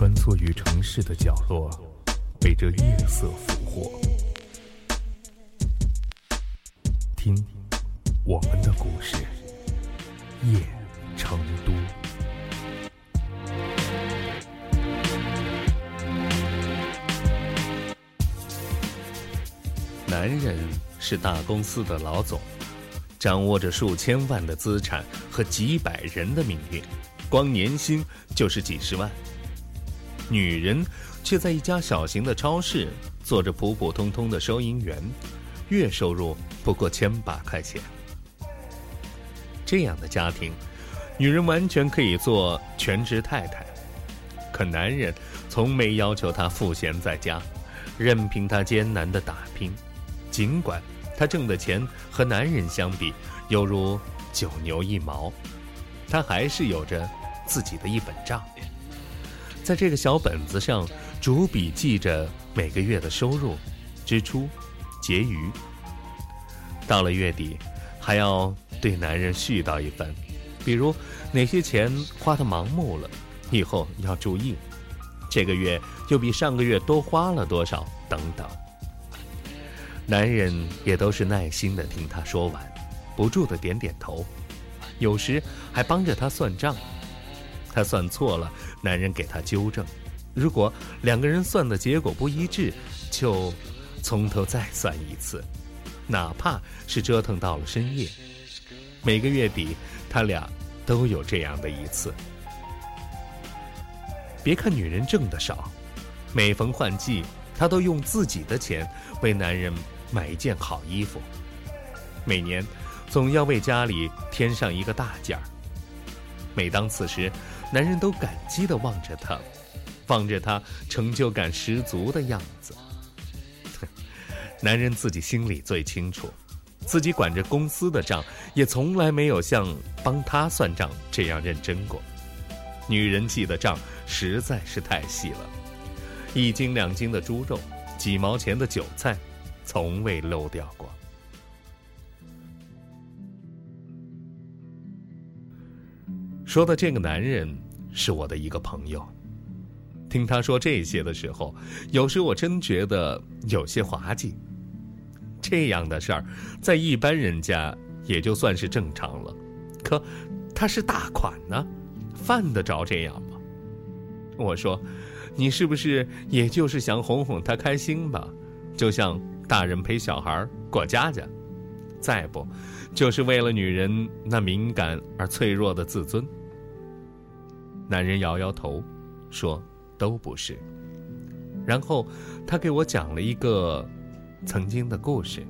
穿梭于城市的角落，被这夜色俘获。听，我们的故事，夜成都。男人是大公司的老总，掌握着数千万的资产和几百人的命运，光年薪就是几十万。女人却在一家小型的超市做着普普通通的收银员，月收入不过千把块钱。这样的家庭，女人完全可以做全职太太，可男人从没要求她赋闲在家，任凭她艰难的打拼。尽管她挣的钱和男人相比犹如九牛一毛，她还是有着自己的一本账，在这个小本子上逐笔记着每个月的收入、支出、结余。到了月底，还要对男人絮叨一番，比如哪些钱花的盲目了，以后要注意；这个月又比上个月多花了多少，等等。男人也都是耐心的听他说完，不住的点点头，有时还帮着他算账。他算错了，男人给他纠正；如果两个人算的结果不一致，就从头再算一次，哪怕是折腾到了深夜。每个月底，他俩都有这样的一次。别看女人挣的少，每逢换季，她都用自己的钱为男人。买一件好衣服，每年总要为家里添上一个大件儿。每当此时，男人都感激地望着她，望着她成就感十足的样子。男人自己心里最清楚，自己管着公司的账，也从来没有像帮他算账这样认真过。女人记的账实在是太细了，一斤两斤的猪肉，几毛钱的韭菜。从未漏掉说的这个男人是我的一个朋友，听他说这些的时候，有时我真觉得有些滑稽。这样的事儿，在一般人家也就算是正常了，可他是大款呢，犯得着这样吗？我说，你是不是也就是想哄哄他开心吧？就像。大人陪小孩过家家，再不，就是为了女人那敏感而脆弱的自尊。男人摇摇头，说：“都不是。”然后他给我讲了一个曾经的故事。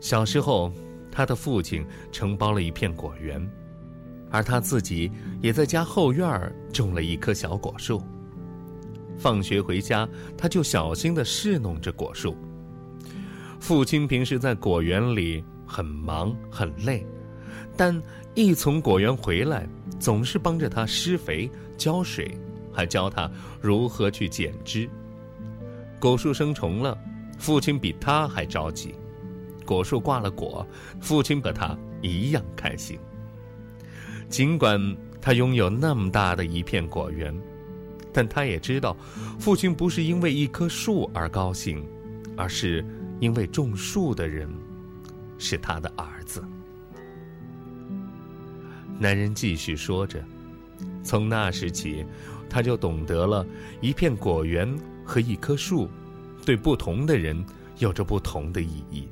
小时候，他的父亲承包了一片果园，而他自己也在家后院种了一棵小果树。放学回家，他就小心地侍弄着果树。父亲平时在果园里很忙很累，但一从果园回来，总是帮着他施肥、浇水，还教他如何去剪枝。果树生虫了，父亲比他还着急；果树挂了果，父亲和他一样开心。尽管他拥有那么大的一片果园。但他也知道，父亲不是因为一棵树而高兴，而是因为种树的人是他的儿子。男人继续说着，从那时起，他就懂得了一片果园和一棵树，对不同的人有着不同的意义。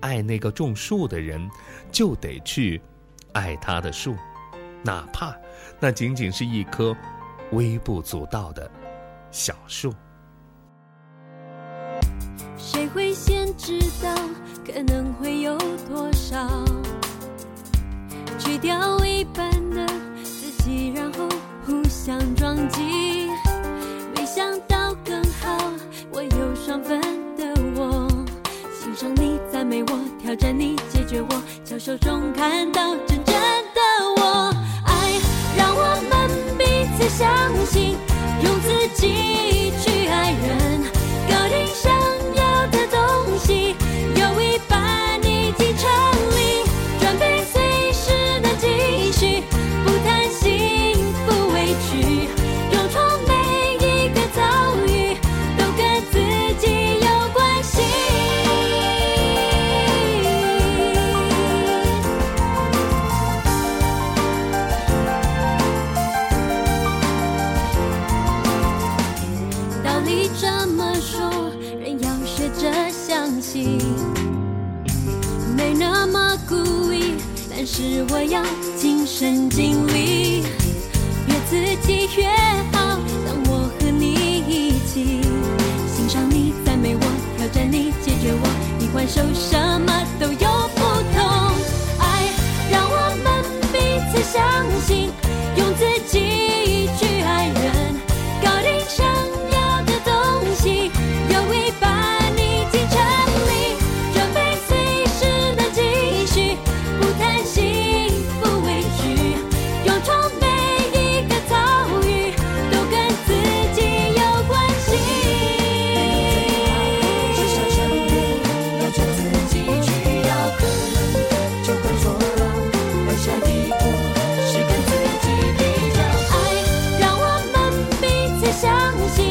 爱那个种树的人，就得去爱他的树，哪怕那仅仅是一棵。微不足道的小树，谁会先知道可能会有多少？去掉般的自己，然后互相撞击。没想到更好，我有双份的我，欣赏你，赞美我，挑战你，解决我，交手中看到真正的我。爱让我们。彼此相信，没那么故意，但是我要亲身经历，越自己越好。当我和你一起，欣赏你，赞美我，挑战你，解决我，你换手伤。相信